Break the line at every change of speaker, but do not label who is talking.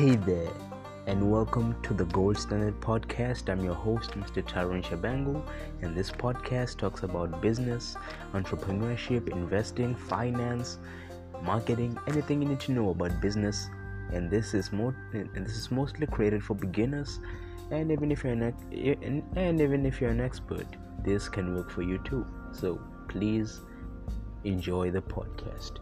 Hey there, and welcome to the Gold Standard Podcast. I'm your host, Mr. Tyrone Shabangu, and this podcast talks about business, entrepreneurship, investing, finance, marketing, anything you need to know about business. And this is more, and this is mostly created for beginners, and even if you're an and even if you're an expert, this can work for you too. So please enjoy the podcast.